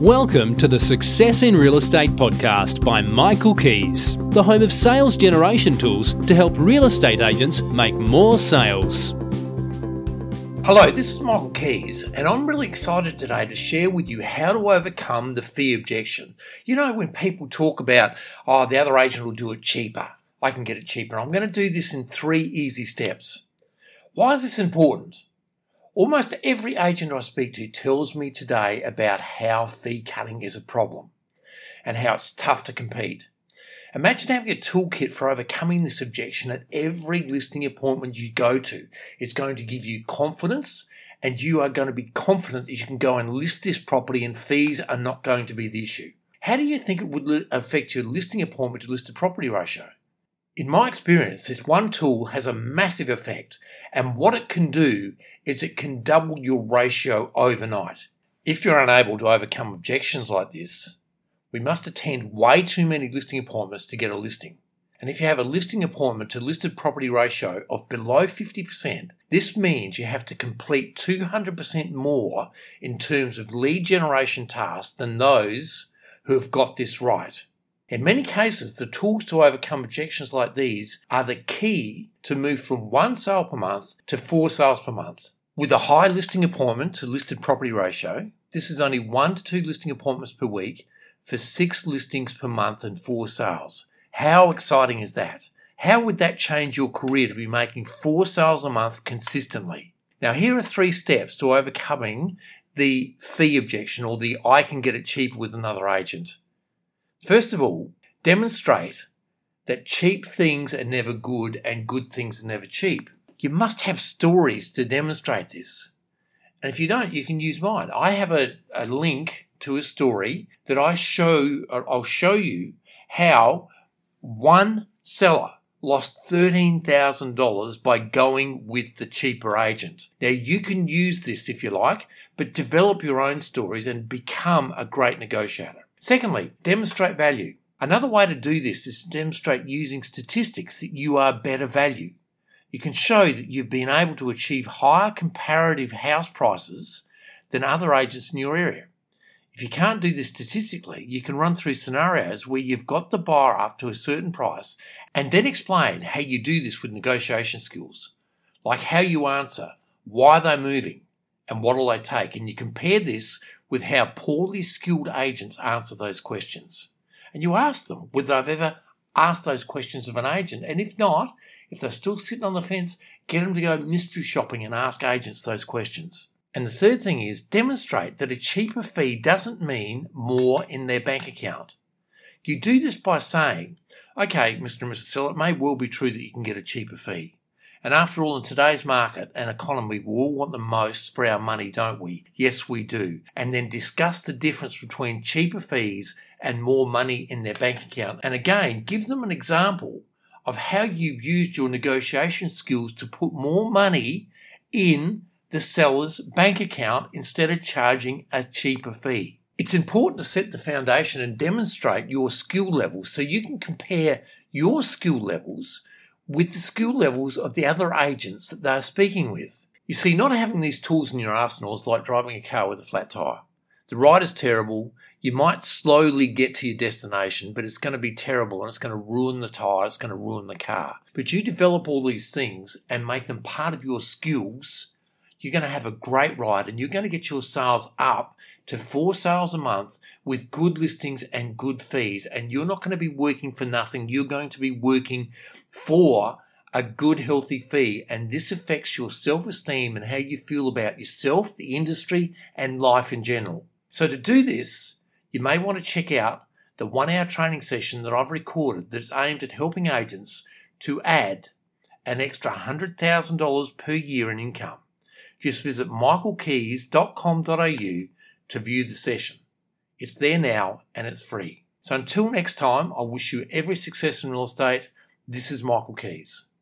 Welcome to the Success in Real Estate podcast by Michael Kies, the home of sales generation tools to help real estate agents make more sales. Hello, this is Michael Kies, and I'm really excited today to share with you how to overcome the fee objection. You know, when people talk about, oh, the other agent will do it cheaper, I can get it cheaper. I'm going to do this in three easy steps. Why is this important? Almost every agent I speak to tells me today about how fee cutting is a problem and how it's tough to compete. Imagine having a toolkit for overcoming this objection at every listing appointment you go to. It's going to give you confidence and you are going to be confident that you can go and list this property and fees are not going to be the issue. How do you think it would affect your listing appointment to listed property ratio? In my experience, this one tool has a massive effect, and what it can do is it can double your ratio overnight. If you're unable to overcome objections like this, we must attend way too many listing appointments to get a listing. And if you have a listing appointment to listed property ratio of below 50%, this means you have to complete 200% more in terms of lead generation tasks than those who have got this right. In many cases, the tools to overcome objections like these are the key to move from one sale per month to four sales per month. With a high listing appointment to listed property ratio, this is only one to two listing appointments per week for six listings per month and four sales. How exciting is that? How would that change your career to be making four sales a month consistently? Now, here are three steps to overcoming the fee objection or the I can get it cheaper with another agent. First of all, demonstrate that cheap things are never good and good things are never cheap. You must have stories to demonstrate this. And if you don't, you can use mine. I have a, a link to a story that I show, uh, I'll show you how one seller lost $13,000 by going with the cheaper agent. Now you can use this if you like, but develop your own stories and become a great negotiator. Secondly, demonstrate value. Another way to do this is to demonstrate using statistics that you are better value. You can show that you've been able to achieve higher comparative house prices than other agents in your area. If you can't do this statistically, you can run through scenarios where you've got the buyer up to a certain price and then explain how you do this with negotiation skills, like how you answer, why they're moving, and what'll they take. And you compare this with how poorly skilled agents answer those questions. And you ask them whether they've ever asked those questions of an agent. And if not, if they're still sitting on the fence, get them to go mystery shopping and ask agents those questions. And the third thing is demonstrate that a cheaper fee doesn't mean more in their bank account. You do this by saying, okay, Mr. and Mrs. Seller, it may well be true that you can get a cheaper fee. And after all, in today's market and economy, we all want the most for our money, don't we? Yes, we do. And then discuss the difference between cheaper fees and more money in their bank account. And again, give them an example of how you've used your negotiation skills to put more money in the seller's bank account instead of charging a cheaper fee. It's important to set the foundation and demonstrate your skill levels so you can compare your skill levels with the skill levels of the other agents that they're speaking with. You see, not having these tools in your arsenal is like driving a car with a flat tire. The ride is terrible. You might slowly get to your destination, but it's going to be terrible and it's going to ruin the tire, it's going to ruin the car. But you develop all these things and make them part of your skills, you're going to have a great ride and you're going to get your sales up to four sales a month with good listings and good fees. And you're not going to be working for nothing. You're going to be working for a good, healthy fee. And this affects your self esteem and how you feel about yourself, the industry, and life in general. So, to do this, you may want to check out the one hour training session that I've recorded that's aimed at helping agents to add an extra $100,000 per year in income. Just visit michaelkies.com.au to view the session. It's there now and it's free. So until next time, I wish you every success in real estate. This is Michael Kies.